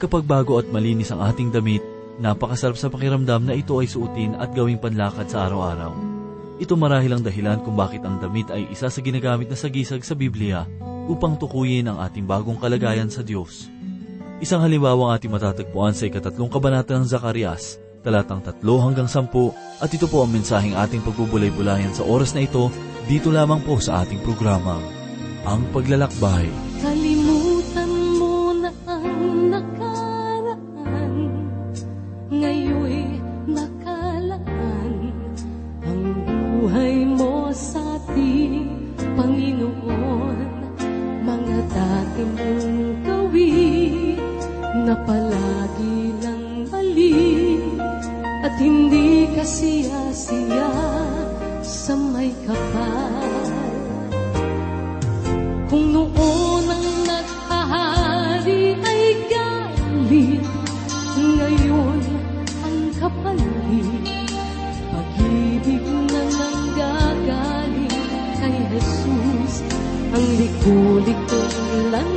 Kapag bago at malinis ang ating damit, napakasarap sa pakiramdam na ito ay suotin at gawing panlakad sa araw-araw. Ito marahil ang dahilan kung bakit ang damit ay isa sa ginagamit na sagisag sa Biblia upang tukuyin ang ating bagong kalagayan sa Diyos. Isang halimbawa ang ating matatagpuan sa ikatatlong kabanata ng Zacarias, talatang tatlo hanggang sampu, at ito po ang mensaheng ating pagbubulay-bulayan sa oras na ito, dito lamang po sa ating programa, Ang Paglalakbay. At hindi ka siya-siya Sa may kapal kung noon ang naghahari ay galit, ngayon ang kapalit. Pag-ibig na nanggagaling kay Jesus, ang liko-likong landas,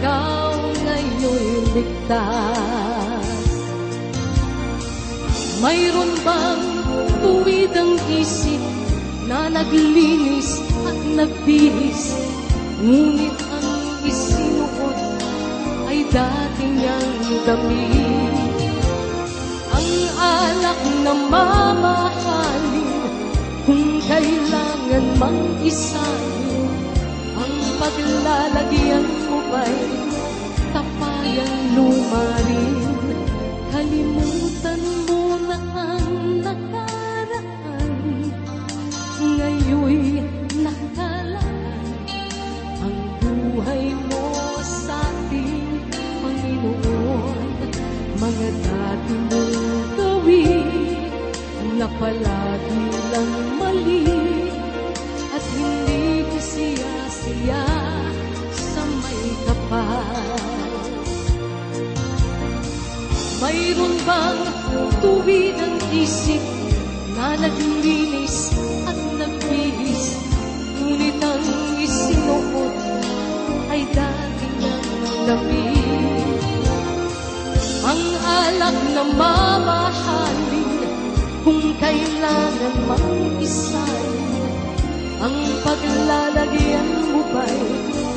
ikaw ngayon ligtas. Mayroon bang tuwid ang isip na naglinis at nagbihis? Ngunit ang isinuot ay dati niyang damit. Ang alak na mamahalin kung kailangan mang isalin. Ang paglalagyan mo ba'y tapayang lumarin? Kalimutan mo na ang nakaraan Ngayon'y nakalaan Ang buhay mo sa ating Panginoon Mga dati mong gawin Na palagi lang kapal mayroon bang tuwid ang isip na naglinis at nagbihis? Ngunit ang isinuot ay dati ng damit. Ang alak na mamahalin kung kailangan mang isalin. Ang paglalagyan mo ba'y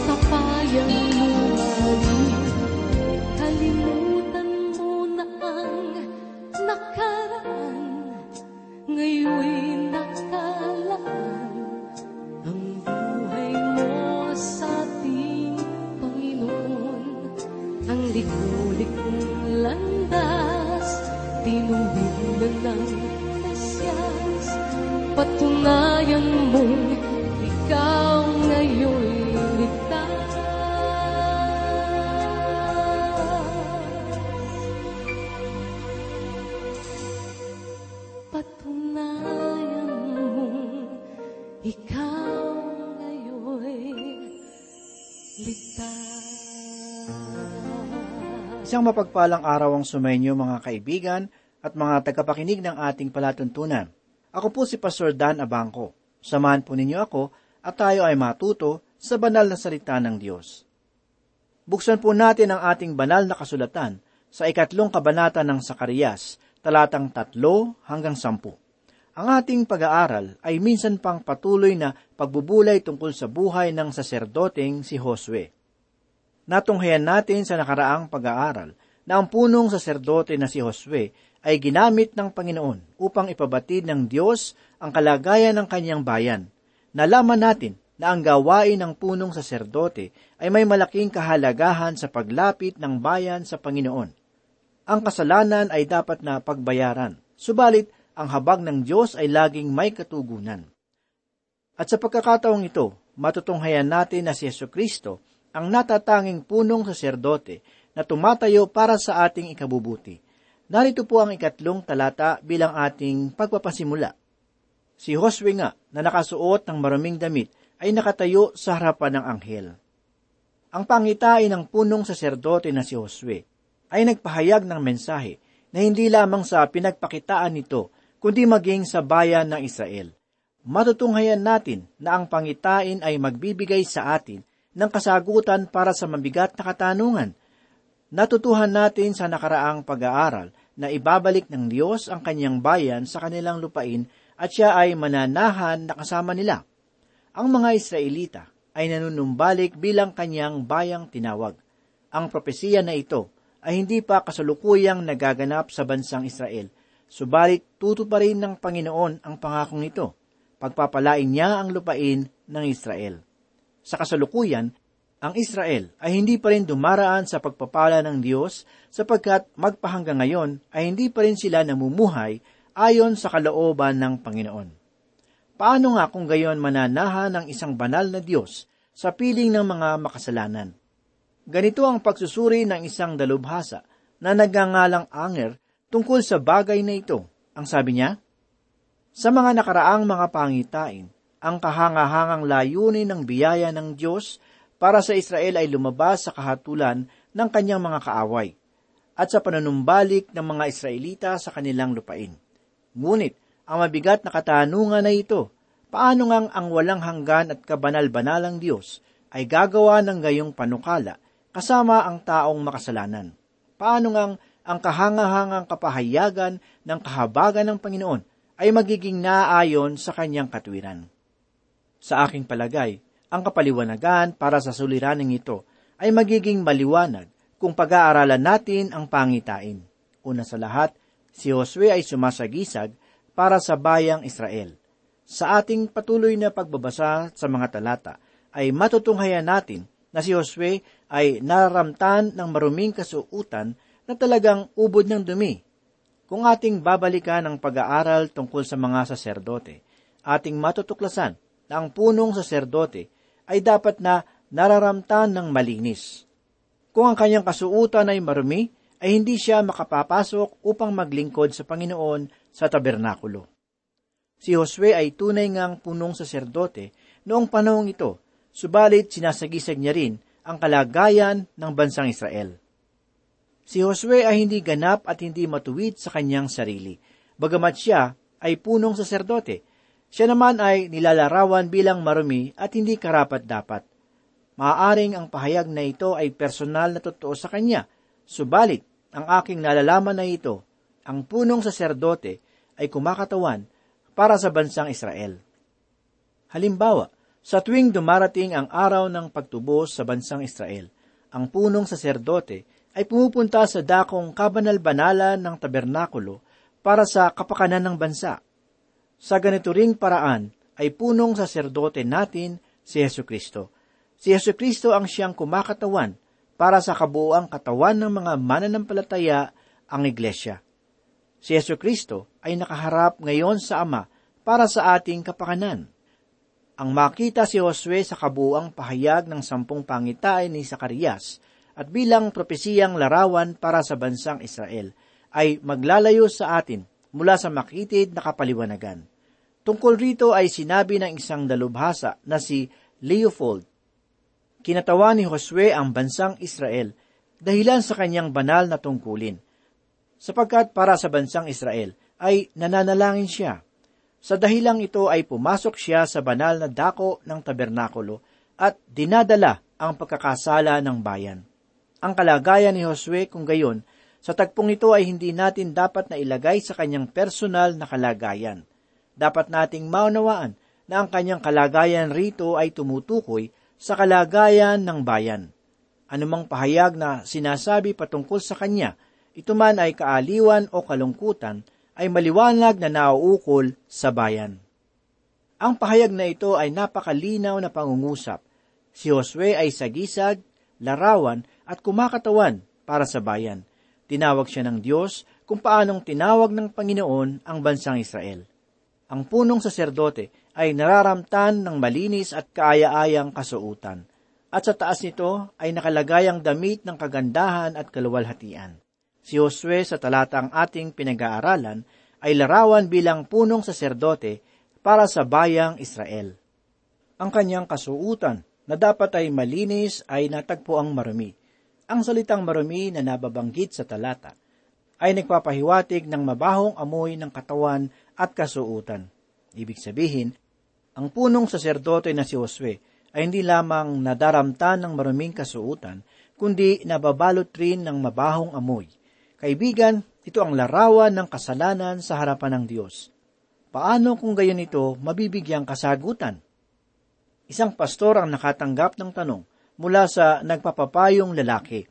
tapayang Isang mapagpalang araw ang sumainyo mga kaibigan at mga tagapakinig ng ating palatuntunan. Ako po si Pastor Dan Abangco. Samahan po ninyo ako at tayo ay matuto sa banal na salita ng Diyos. Buksan po natin ang ating banal na kasulatan sa ikatlong kabanata ng Sakarias, talatang tatlo hanggang sampu. Ang ating pag-aaral ay minsan pang patuloy na pagbubulay tungkol sa buhay ng saserdoteng si Josue. Natunghayan natin sa nakaraang pag-aaral na ang punong saserdote na si Josue ay ginamit ng Panginoon upang ipabatid ng Diyos ang kalagayan ng kanyang bayan. Nalaman natin na ang gawain ng punong saserdote ay may malaking kahalagahan sa paglapit ng bayan sa Panginoon. Ang kasalanan ay dapat na pagbayaran, subalit ang habag ng Diyos ay laging may katugunan. At sa pagkakataong ito, matutunghayan natin na si Yesu Kristo ang natatanging punong saserdote na tumatayo para sa ating ikabubuti. Narito po ang ikatlong talata bilang ating pagpapasimula. Si Josue nga na nakasuot ng maraming damit ay nakatayo sa harapan ng anghel. Ang pangitain ng punong saserdote na si Josue ay nagpahayag ng mensahe na hindi lamang sa pinagpakitaan nito, kundi maging sa bayan ng Israel. matutunghayan natin na ang pangitain ay magbibigay sa atin ng kasagutan para sa mabigat na katanungan. Natutuhan natin sa nakaraang pag-aaral na ibabalik ng Diyos ang kanyang bayan sa kanilang lupain at siya ay mananahan na kasama nila. Ang mga Israelita ay nanunumbalik bilang kanyang bayang tinawag. Ang propesiya na ito ay hindi pa kasalukuyang nagaganap sa bansang Israel, subalit tuto pa rin ng Panginoon ang pangakong ito. Pagpapalain niya ang lupain ng Israel. Sa kasalukuyan, ang Israel ay hindi pa rin dumaraan sa pagpapala ng Diyos sapagkat magpahanggang ngayon ay hindi pa rin sila namumuhay ayon sa kalooban ng Panginoon. Paano nga kung gayon mananahan ng isang banal na Diyos sa piling ng mga makasalanan? Ganito ang pagsusuri ng isang dalubhasa na nagangalang Anger tungkol sa bagay na ito. Ang sabi niya, Sa mga nakaraang mga pangitain, ang kahangahangang layunin ng biyaya ng Diyos para sa Israel ay lumabas sa kahatulan ng kanyang mga kaaway at sa panunumbalik ng mga Israelita sa kanilang lupain. Ngunit, ang mabigat na katanungan na ito, paano ngang ang walang hanggan at kabanal-banalang Diyos ay gagawa ng gayong panukala kasama ang taong makasalanan? Paano ngang ang kahangahangang kapahayagan ng kahabagan ng Panginoon ay magiging naayon sa kanyang katwiran? Sa aking palagay, ang kapaliwanagan para sa suliraning ito ay magiging maliwanag kung pag-aaralan natin ang pangitain. Una sa lahat, si Josue ay sumasagisag para sa bayang Israel. Sa ating patuloy na pagbabasa sa mga talata, ay matutunghayan natin na si Josue ay nararamtan ng maruming kasuutan na talagang ubod ng dumi. Kung ating babalikan ang pag-aaral tungkol sa mga saserdote, ating matutuklasan na ang punong saserdote ay dapat na nararamtan ng malinis. Kung ang kanyang kasuutan ay marumi, ay hindi siya makapapasok upang maglingkod sa Panginoon sa tabernakulo. Si Josue ay tunay ngang punong saserdote noong panahong ito, subalit sinasagisag niya rin ang kalagayan ng bansang Israel. Si Josue ay hindi ganap at hindi matuwid sa kanyang sarili, bagamat siya ay punong saserdote, siya naman ay nilalarawan bilang marumi at hindi karapat-dapat. Maaaring ang pahayag na ito ay personal na totoo sa kanya, subalit ang aking nalalaman na ito, ang punong saserdote ay kumakatawan para sa bansang Israel. Halimbawa, sa tuwing dumarating ang araw ng pagtubos sa bansang Israel, ang punong saserdote ay pumupunta sa dakong kabanal-banalan ng tabernakulo para sa kapakanan ng bansa. Sa ganito ring paraan ay punong saserdote natin si Yesu Kristo. Si Yesu Kristo ang siyang kumakatawan para sa kabuuang katawan ng mga mananampalataya ang iglesia. Si Yesu Kristo ay nakaharap ngayon sa Ama para sa ating kapakanan. Ang makita si Josue sa kabuuang pahayag ng sampung pangitain ni Zacarias at bilang propesiyang larawan para sa bansang Israel ay maglalayo sa atin mula sa makitid na kapaliwanagan. Tungkol rito ay sinabi ng isang dalubhasa na si Leopold. Kinatawa ni Josue ang bansang Israel dahilan sa kanyang banal na tungkulin. Sapagkat para sa bansang Israel ay nananalangin siya. Sa dahilang ito ay pumasok siya sa banal na dako ng tabernakulo at dinadala ang pagkakasala ng bayan. Ang kalagayan ni Josue kung gayon, sa tagpong ito ay hindi natin dapat na ilagay sa kanyang personal na kalagayan dapat nating maunawaan na ang kanyang kalagayan rito ay tumutukoy sa kalagayan ng bayan. Anumang pahayag na sinasabi patungkol sa kanya, ito man ay kaaliwan o kalungkutan, ay maliwanag na nauukol sa bayan. Ang pahayag na ito ay napakalinaw na pangungusap. Si Josue ay sagisag, larawan at kumakatawan para sa bayan. Tinawag siya ng Diyos kung paanong tinawag ng Panginoon ang bansang Israel ang punong saserdote ay nararamtan ng malinis at kaaya-ayang kasuutan, at sa taas nito ay nakalagay ang damit ng kagandahan at kaluwalhatian. Si Josue sa talatang ating pinag-aaralan ay larawan bilang punong saserdote para sa bayang Israel. Ang kanyang kasuutan na dapat ay malinis ay natagpo ang marumi. Ang salitang marumi na nababanggit sa talata ay nagpapahiwatig ng mabahong amoy ng katawan at kasuutan. Ibig sabihin, Ang punong saserdote na si Josue ay hindi lamang nadaramtan ng maruming kasuutan, kundi nababalot rin ng mabahong amoy. Kaibigan, ito ang larawan ng kasalanan sa harapan ng Diyos. Paano kung gayon ito mabibigyang kasagutan? Isang pastor ang nakatanggap ng tanong mula sa nagpapapayong lalaki.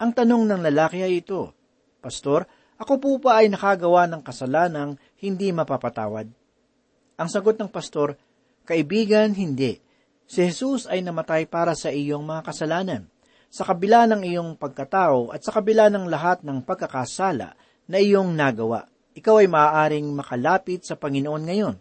Ang tanong ng lalaki ay ito, Pastor, ako po pa ay nakagawa ng kasalanang hindi mapapatawad? Ang sagot ng pastor, Kaibigan, hindi. Si Jesus ay namatay para sa iyong mga kasalanan. Sa kabila ng iyong pagkatao at sa kabila ng lahat ng pagkakasala na iyong nagawa, ikaw ay maaaring makalapit sa Panginoon ngayon.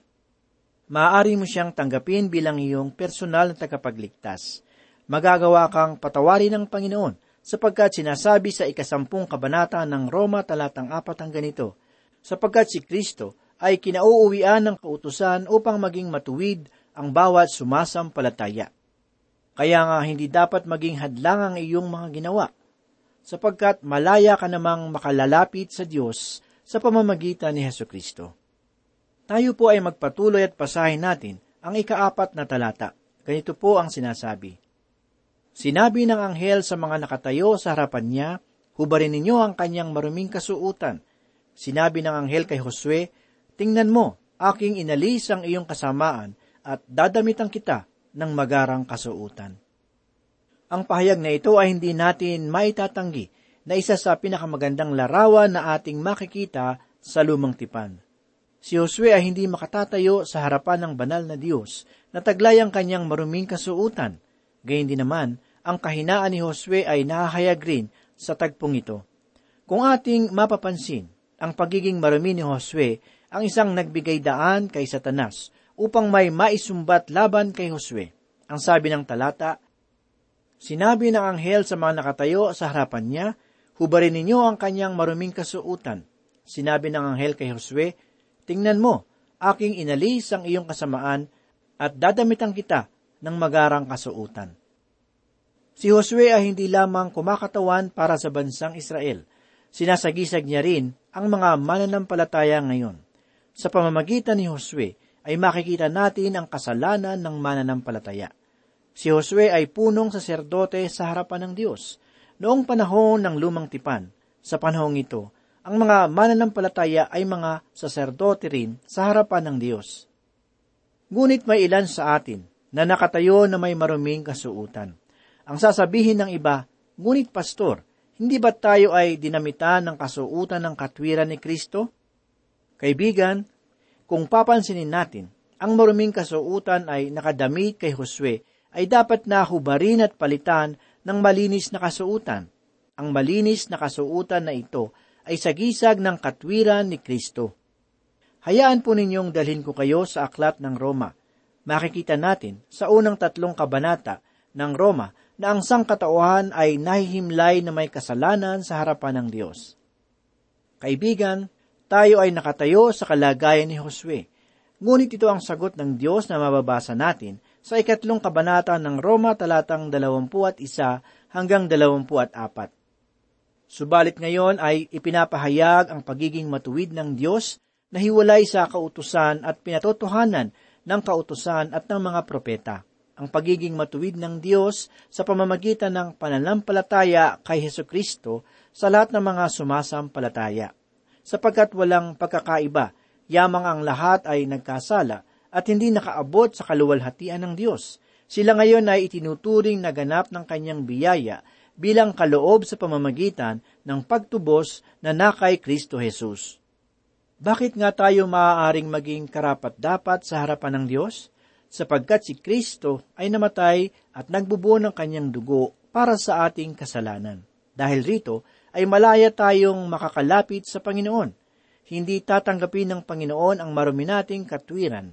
Maaari mo siyang tanggapin bilang iyong personal na tagapagligtas. Magagawa kang patawarin ng Panginoon sapagkat sinasabi sa ikasampung kabanata ng Roma talatang apat ang ganito, sapagkat si Kristo ay kinauuwian ng kautusan upang maging matuwid ang bawat sumasampalataya. Kaya nga hindi dapat maging hadlang ang iyong mga ginawa, sapagkat malaya ka namang makalalapit sa Diyos sa pamamagitan ni Heso Kristo. Tayo po ay magpatuloy at pasahin natin ang ikaapat na talata. Ganito po ang sinasabi. Sinabi ng anghel sa mga nakatayo sa harapan niya, hubarin ninyo ang kanyang maruming kasuutan. Sinabi ng anghel kay Josue, Tingnan mo, aking inalis ang iyong kasamaan at dadamitan kita ng magarang kasuutan. Ang pahayag na ito ay hindi natin maitatanggi na isa sa pinakamagandang larawan na ating makikita sa lumang tipan. Si Josue ay hindi makatatayo sa harapan ng banal na Diyos na taglay ang kanyang maruming kasuutan. Gayun din naman, ang kahinaan ni Josue ay nahahayag rin sa tagpong ito. Kung ating mapapansin, ang pagiging marumi ni Josue ang isang nagbigay daan kay Satanas upang may maisumbat laban kay Josue. Ang sabi ng talata, Sinabi ng anghel sa mga nakatayo sa harapan niya, hubarin ninyo ang kanyang maruming kasuutan. Sinabi ng anghel kay Josue, Tingnan mo, aking inalis ang iyong kasamaan at dadamitan kita ng magarang kasuutan. Si Josue ay hindi lamang kumakatawan para sa bansang Israel. Sinasagisag niya rin ang mga mananampalataya ngayon. Sa pamamagitan ni Josue ay makikita natin ang kasalanan ng mananampalataya. Si Josue ay punong saserdote sa harapan ng Diyos. Noong panahon ng lumang tipan, sa panahong ito, ang mga mananampalataya ay mga saserdote rin sa harapan ng Diyos. Ngunit may ilan sa atin na nakatayo na may maruming kasuutan. Ang sasabihin ng iba, ngunit pastor, hindi ba tayo ay dinamitan ng kasuutan ng katwiran ni Kristo? Kaibigan, kung papansinin natin, ang maruming kasuutan ay nakadamit kay Josue ay dapat na hubarin at palitan ng malinis na kasuutan. Ang malinis na kasuutan na ito ay sagisag ng katwiran ni Kristo. Hayaan po ninyong dalhin ko kayo sa aklat ng Roma. Makikita natin sa unang tatlong kabanata ng Roma na ang sangkatauhan ay nahihimlay na may kasalanan sa harapan ng Diyos. Kaibigan, tayo ay nakatayo sa kalagayan ni Josue. Ngunit ito ang sagot ng Diyos na mababasa natin sa ikatlong kabanata ng Roma talatang 21 hanggang 24. Subalit ngayon ay ipinapahayag ang pagiging matuwid ng Diyos na hiwalay sa kautusan at pinatotohanan ng kautusan at ng mga propeta. Ang pagiging matuwid ng Diyos sa pamamagitan ng pananampalataya kay Heso Kristo sa lahat ng mga sumasampalataya sapagkat walang pagkakaiba, yamang ang lahat ay nagkasala at hindi nakaabot sa kaluwalhatian ng Diyos. Sila ngayon ay itinuturing na ganap ng kanyang biyaya bilang kaloob sa pamamagitan ng pagtubos na nakay Kristo Jesus. Bakit nga tayo maaaring maging karapat-dapat sa harapan ng Diyos? Sapagkat si Kristo ay namatay at nagbubuo ng kanyang dugo para sa ating kasalanan. Dahil rito, ay malaya tayong makakalapit sa Panginoon. Hindi tatanggapin ng Panginoon ang marumi nating katwiran.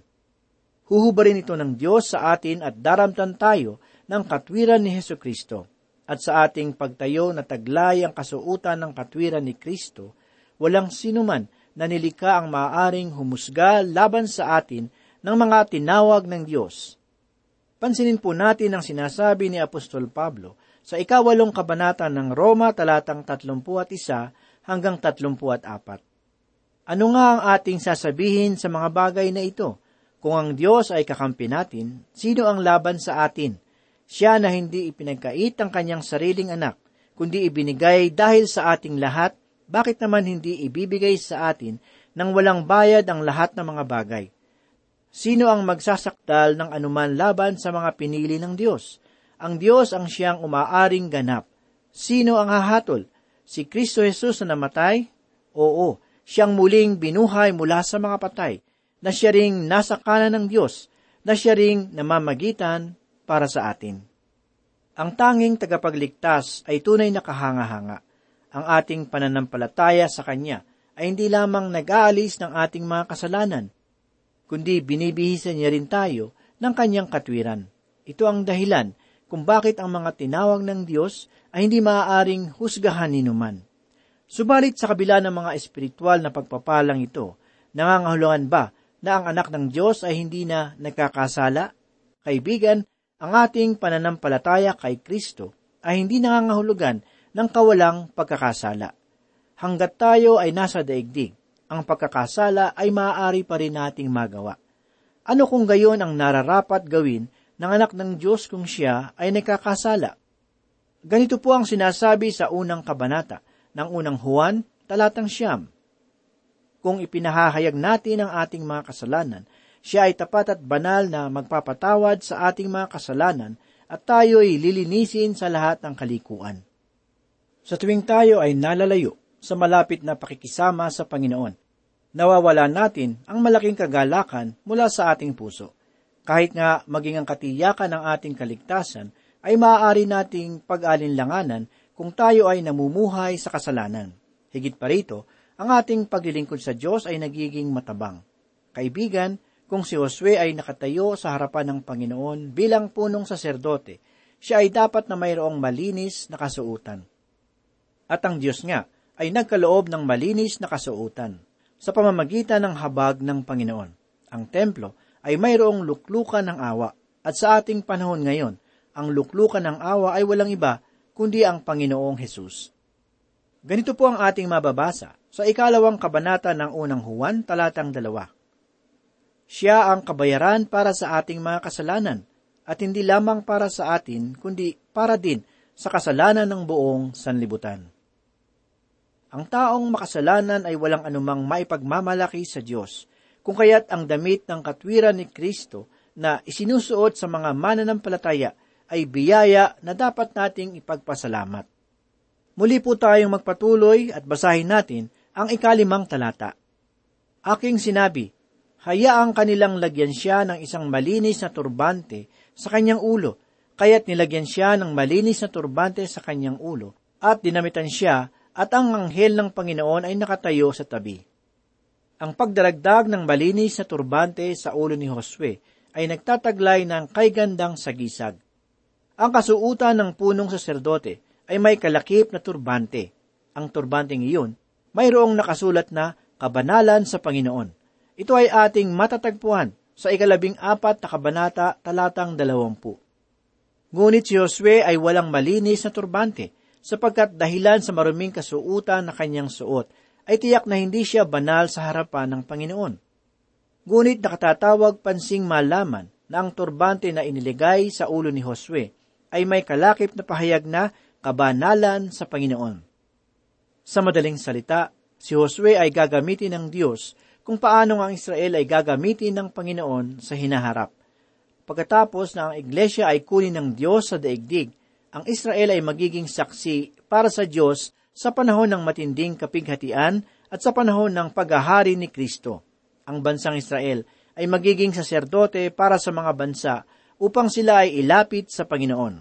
Huhubarin ito ng Diyos sa atin at daramtan tayo ng katwiran ni Heso Kristo. At sa ating pagtayo na taglay ang kasuutan ng katwiran ni Kristo, walang sinuman na nilika ang maaaring humusga laban sa atin ng mga tinawag ng Diyos. Pansinin po natin ang sinasabi ni Apostol Pablo sa ikawalong kabanata ng Roma talatang 31 hanggang 34. Ano nga ang ating sasabihin sa mga bagay na ito? Kung ang Diyos ay kakampi natin, sino ang laban sa atin? Siya na hindi ipinagkait ang kanyang sariling anak, kundi ibinigay dahil sa ating lahat, bakit naman hindi ibibigay sa atin nang walang bayad ang lahat ng mga bagay? Sino ang magsasakdal ng anuman laban sa mga pinili ng Diyos? Ang Diyos ang siyang umaaring ganap. Sino ang hahatol? Si Kristo Jesus na namatay? Oo, siyang muling binuhay mula sa mga patay, na siya ring nasa kanan ng Diyos, na siya ring namamagitan para sa atin. Ang tanging tagapagligtas ay tunay na kahanga-hanga. Ang ating pananampalataya sa Kanya ay hindi lamang nag-aalis ng ating mga kasalanan, kundi binibihisan niya rin tayo ng Kanyang katwiran. Ito ang dahilan kung bakit ang mga tinawag ng Diyos ay hindi maaaring husgahan ni numan. Subalit sa kabila ng mga espiritual na pagpapalang ito, nangangahulugan ba na ang anak ng Diyos ay hindi na nagkakasala? Kaibigan, ang ating pananampalataya kay Kristo ay hindi nangangahulugan ng kawalang pagkakasala. Hanggat tayo ay nasa daigdig, ang pagkakasala ay maaari pa rin nating magawa. Ano kung gayon ang nararapat gawin ng anak ng Diyos kung siya ay nakakasala? Ganito po ang sinasabi sa unang kabanata ng unang Juan, talatang siyam. Kung ipinahahayag natin ang ating mga kasalanan, siya ay tapat at banal na magpapatawad sa ating mga kasalanan at tayo'y lilinisin sa lahat ng kalikuan. Sa tuwing tayo ay nalalayo sa malapit na pakikisama sa Panginoon, nawawala natin ang malaking kagalakan mula sa ating puso. Kahit nga maging ang katiyakan ng ating kaligtasan ay maaari nating pag-alinlanganan kung tayo ay namumuhay sa kasalanan. Higit pa rito, ang ating paglilingkod sa Diyos ay nagiging matabang. Kaibigan, kung si Josue ay nakatayo sa harapan ng Panginoon bilang punong saserdote, siya ay dapat na mayroong malinis na kasuutan. At ang Diyos nga ay nagkaloob ng malinis na kasuutan sa pamamagitan ng habag ng Panginoon. Ang templo ay mayroong luklukan ng awa at sa ating panahon ngayon, ang luklukan ng awa ay walang iba kundi ang Panginoong Hesus. Ganito po ang ating mababasa sa ikalawang kabanata ng unang Juan, talatang dalawa. Siya ang kabayaran para sa ating mga kasalanan, at hindi lamang para sa atin, kundi para din sa kasalanan ng buong sanlibutan. Ang taong makasalanan ay walang anumang maipagmamalaki sa Diyos, kung kaya't ang damit ng katwiran ni Kristo na isinusuot sa mga mananampalataya ay biyaya na dapat nating ipagpasalamat. Muli po tayong magpatuloy at basahin natin ang ikalimang talata. Aking sinabi, hayaang kanilang lagyan siya ng isang malinis na turbante sa kanyang ulo, kaya't nilagyan siya ng malinis na turbante sa kanyang ulo, at dinamitan siya at ang anghel ng Panginoon ay nakatayo sa tabi. Ang pagdaragdag ng malinis na turbante sa ulo ni Josue ay nagtataglay ng kaygandang sagisag. Ang kasuutan ng punong saserdote ay may kalakip na turbante. Ang turbanteng iyon, mayroong nakasulat na kabanalan sa Panginoon. Ito ay ating matatagpuan sa ikalabing apat na kabanata talatang dalawampu. Ngunit si Josue ay walang malinis na turbante, sapagkat dahilan sa maruming kasuutan na kanyang suot, ay tiyak na hindi siya banal sa harapan ng Panginoon. Ngunit nakatatawag pansing malaman na ang turbante na iniligay sa ulo ni Josue ay may kalakip na pahayag na kabanalan sa Panginoon. Sa madaling salita, si Josue ay gagamitin ng Diyos kung paano ang Israel ay gagamitin ng Panginoon sa hinaharap. Pagkatapos na ang iglesia ay kunin ng Diyos sa daigdig, ang Israel ay magiging saksi para sa Diyos sa panahon ng matinding kapighatian at sa panahon ng paghahari ni Kristo. Ang bansang Israel ay magiging saserdote para sa mga bansa upang sila ay ilapit sa Panginoon.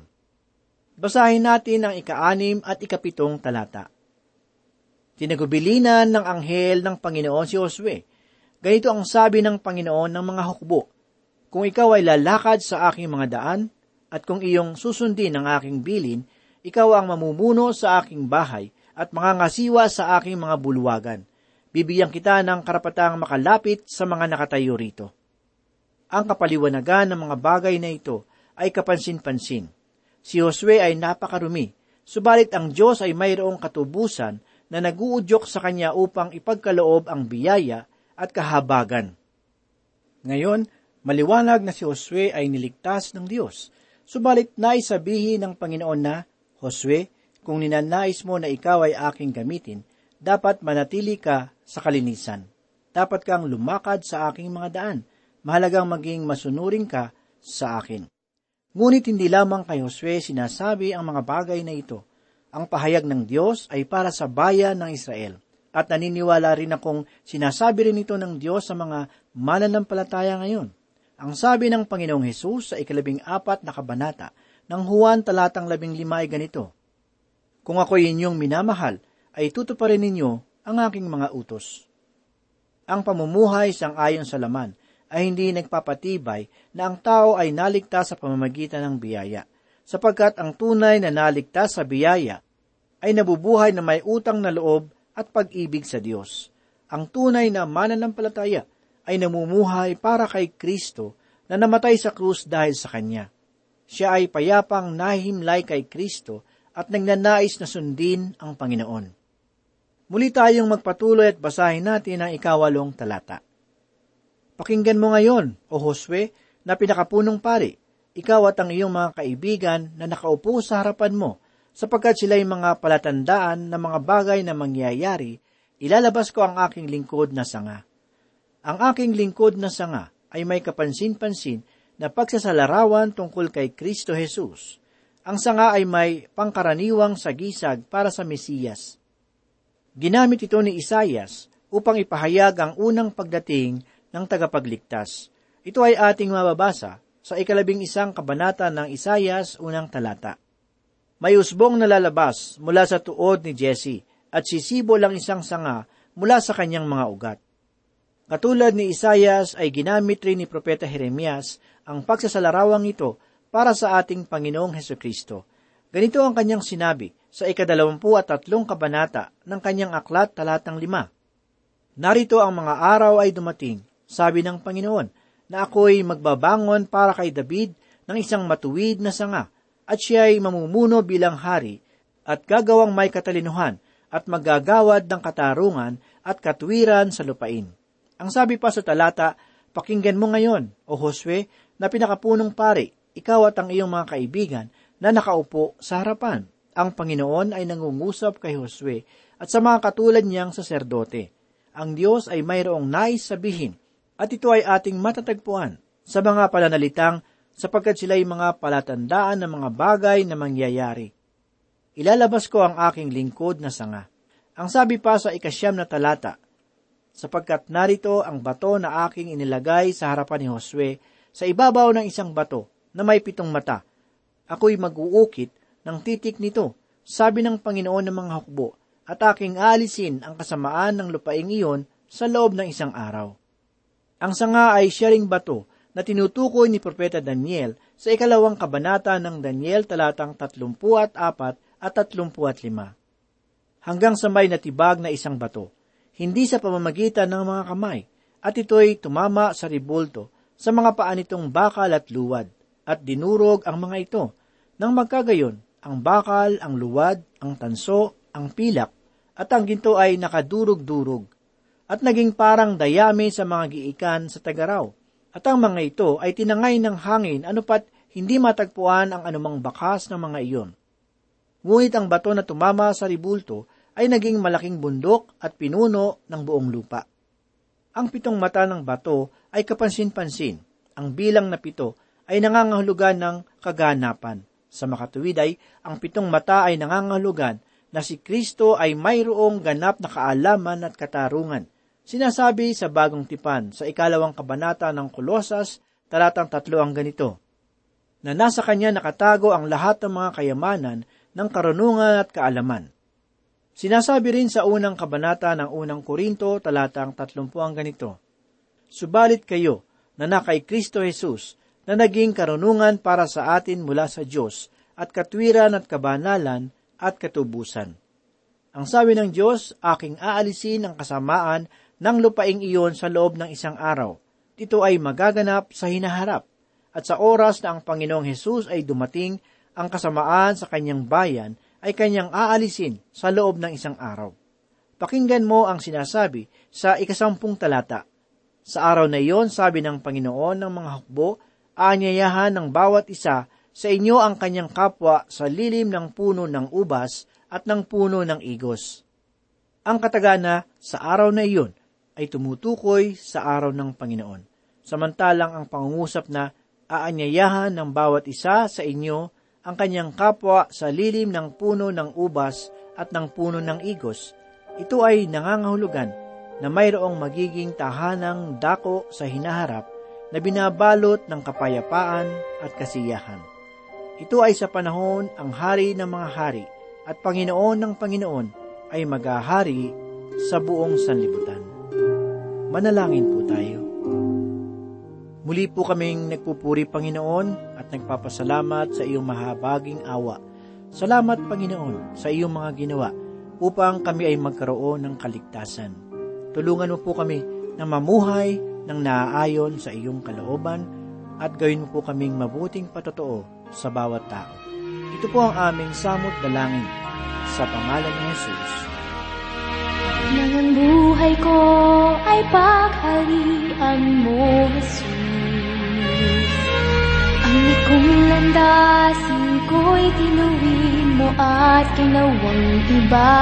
Basahin natin ang ikaanim at ikapitong talata. Tinagubilinan ng anghel ng Panginoon si Josue. Ganito ang sabi ng Panginoon ng mga hukbo, Kung ikaw ay lalakad sa aking mga daan, at kung iyong susundin ang aking bilin, ikaw ang mamumuno sa aking bahay at mangangasiwa sa aking mga bulwagan. Bibigyan kita ng karapatang makalapit sa mga nakatayo rito. Ang kapaliwanagan ng mga bagay na ito ay kapansin-pansin. Si Josue ay napakarumi, subalit ang Diyos ay mayroong katubusan na naguudyok sa kanya upang ipagkaloob ang biyaya at kahabagan. Ngayon, Maliwanag na si Josue ay niligtas ng Diyos. Subalit naisabihin ng Panginoon na, Josue, kung ninanais mo na ikaw ay aking gamitin, dapat manatili ka sa kalinisan. Dapat kang lumakad sa aking mga daan. Mahalagang maging masunuring ka sa akin. Ngunit hindi lamang kay Josue sinasabi ang mga bagay na ito. Ang pahayag ng Diyos ay para sa bayan ng Israel. At naniniwala rin akong sinasabi rin ito ng Diyos sa mga mananampalataya ngayon. Ang sabi ng Panginoong Hesus sa ikalabing apat na kabanata ng Juan talatang labing lima ay ganito, Kung ako inyong minamahal, ay tutuparin ninyo ang aking mga utos. Ang pamumuhay sang ayon sa laman ay hindi nagpapatibay na ang tao ay naligtas sa pamamagitan ng biyaya, sapagkat ang tunay na naligtas sa biyaya ay nabubuhay na may utang na loob at pag-ibig sa Diyos. Ang tunay na mananampalataya ay namumuhay para kay Kristo na namatay sa krus dahil sa Kanya. Siya ay payapang nahimlay kay Kristo at nagnanais na sundin ang Panginoon. Muli tayong magpatuloy at basahin natin ang ikawalong talata. Pakinggan mo ngayon, O Josue, na pinakapunong pari, ikaw at ang iyong mga kaibigan na nakaupo sa harapan mo, sapagkat sila'y mga palatandaan ng mga bagay na mangyayari, ilalabas ko ang aking lingkod na sanga. Ang aking lingkod na sanga ay may kapansin-pansin na pagsasalarawan tungkol kay Kristo Jesus. Ang sanga ay may pangkaraniwang sagisag para sa Mesiyas. Ginamit ito ni Isayas upang ipahayag ang unang pagdating ng tagapagligtas. Ito ay ating mababasa sa ikalabing isang kabanata ng Isayas unang talata. May usbong na lalabas mula sa tuod ni Jesse at sisibo lang isang sanga mula sa kanyang mga ugat. Katulad ni Isayas ay ginamit rin ni Propeta Jeremias ang pagsasalarawang ito para sa ating Panginoong Heso Kristo. Ganito ang kanyang sinabi sa ikadalawampu at tatlong kabanata ng kanyang aklat talatang lima. Narito ang mga araw ay dumating, sabi ng Panginoon, na ako'y magbabangon para kay David ng isang matuwid na sanga, at siya ay mamumuno bilang hari, at gagawang may katalinuhan, at magagawad ng katarungan at katwiran sa lupain. Ang sabi pa sa talata, pakinggan mo ngayon, o Josue, na pinakapunong pari, ikaw at ang iyong mga kaibigan na nakaupo sa harapan ang Panginoon ay nangungusap kay Josue at sa mga katulad niyang saserdote. Ang Diyos ay mayroong nais sabihin at ito ay ating matatagpuan sa mga pananalitang sapagkat sila ay mga palatandaan ng mga bagay na mangyayari. Ilalabas ko ang aking lingkod na sanga. Ang sabi pa sa ikasyam na talata, sapagkat narito ang bato na aking inilagay sa harapan ni Josue sa ibabaw ng isang bato na may pitong mata. Ako'y mag-uukit ng titik nito, sabi ng Panginoon ng mga hukbo, at aking alisin ang kasamaan ng lupaing iyon sa loob ng isang araw. Ang sanga ay sharing bato na tinutukoy ni Propeta Daniel sa ikalawang kabanata ng Daniel talatang 34 at 35. Hanggang sa may natibag na isang bato, hindi sa pamamagitan ng mga kamay, at ito'y tumama sa ribulto sa mga paa nitong bakal at luwad, at dinurog ang mga ito. Nang magkagayon, ang bakal, ang luwad, ang tanso, ang pilak, at ang ginto ay nakadurog-durog, at naging parang dayami sa mga giikan sa tagaraw. At ang mga ito ay tinangay ng hangin anupat hindi matagpuan ang anumang bakas ng mga iyon. Ngunit ang bato na tumama sa ribulto ay naging malaking bundok at pinuno ng buong lupa. Ang pitong mata ng bato ay kapansin-pansin. Ang bilang na pito ay nangangahulugan ng kaganapan. Sa makatuwid ay, ang pitong mata ay nangangahulugan na si Kristo ay mayroong ganap na kaalaman at katarungan. Sinasabi sa bagong tipan sa ikalawang kabanata ng Kolosas, talatang tatlo ang ganito, na nasa kanya nakatago ang lahat ng mga kayamanan ng karunungan at kaalaman. Sinasabi rin sa unang kabanata ng unang Korinto, talatang tatlumpu ang ganito, Subalit kayo, na na kay Kristo Jesus, na naging karunungan para sa atin mula sa Diyos at katwiran at kabanalan at katubusan. Ang sabi ng Diyos, aking aalisin ang kasamaan ng lupaing iyon sa loob ng isang araw. Ito ay magaganap sa hinaharap. At sa oras na ang Panginoong Hesus ay dumating, ang kasamaan sa kanyang bayan ay kanyang aalisin sa loob ng isang araw. Pakinggan mo ang sinasabi sa ikasampung talata. Sa araw na iyon, sabi ng Panginoon ng mga hukbo, aanyayahan ng bawat isa sa inyo ang kanyang kapwa sa lilim ng puno ng ubas at ng puno ng igos. Ang katagana sa araw na iyon ay tumutukoy sa araw ng Panginoon. Samantalang ang pangungusap na aanyayahan ng bawat isa sa inyo ang kanyang kapwa sa lilim ng puno ng ubas at ng puno ng igos, ito ay nangangahulugan na mayroong magiging tahanang dako sa hinaharap na binabalot ng kapayapaan at kasiyahan. Ito ay sa panahon ang hari ng mga hari at Panginoon ng Panginoon ay maghahari sa buong sanlibutan. Manalangin po tayo. Muli po kaming nagpupuri Panginoon at nagpapasalamat sa iyong mahabaging awa. Salamat Panginoon sa iyong mga ginawa upang kami ay magkaroon ng kaligtasan. Tulungan mo po kami na mamuhay ng naaayon sa iyong kalooban at gawin mo po kaming mabuting patotoo sa bawat tao. Ito po ang aming samot dalangin sa pangalan ni Jesus. Nang ang buhay ko ay pagharian mo, Jesus. Ang likong landasin ko'y tinuwin mo at kinawang iba.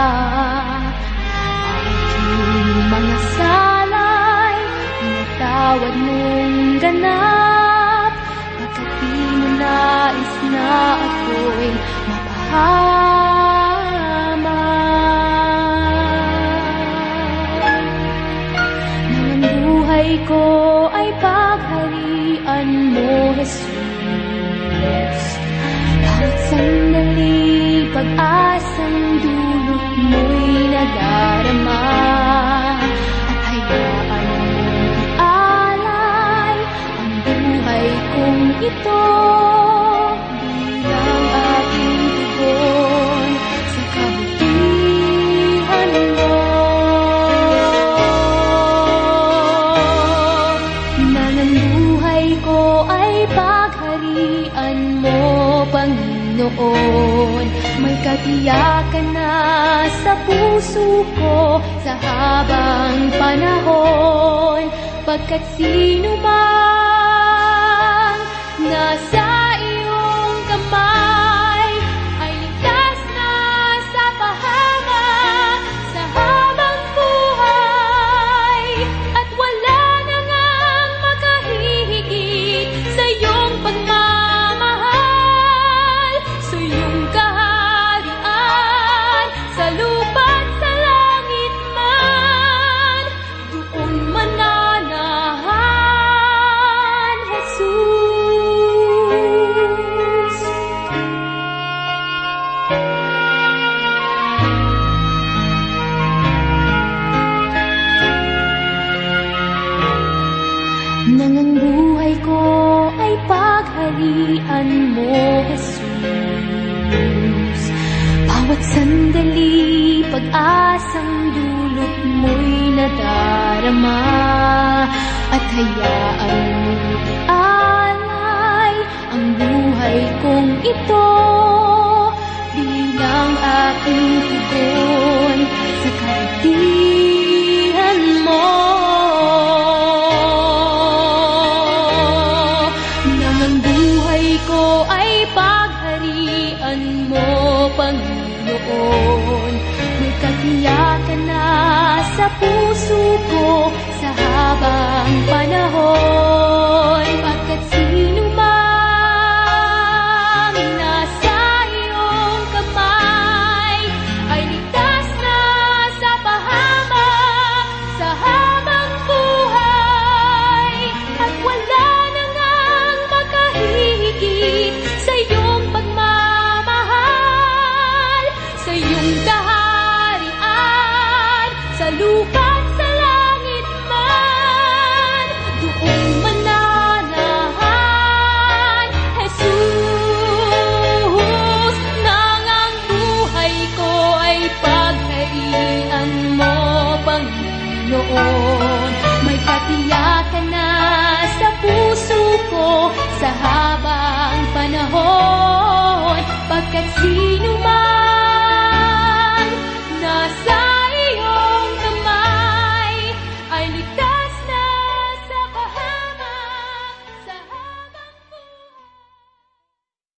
Aking mga salay, pinatawad mong ganap. Pagkat di mo nais na ako'y mapahamak. Nang ang buhay ko pag-asang dulot mo'y nadarama. At hayaan mong alay ang buhay kong ito bilang aking tugon sa kabutihan mo. Nang ang buhay ko ay pagharian mo, Panginoon. May katiyakan na sa puso ko sa habang panahon. Pagkat sino mang nasa pagharian mo, Jesus. Bawat sandali, pag-asang dulot mo'y nadarama. At hayaan mong alay ang buhay kong ito bilang aking tugon sa kabutihan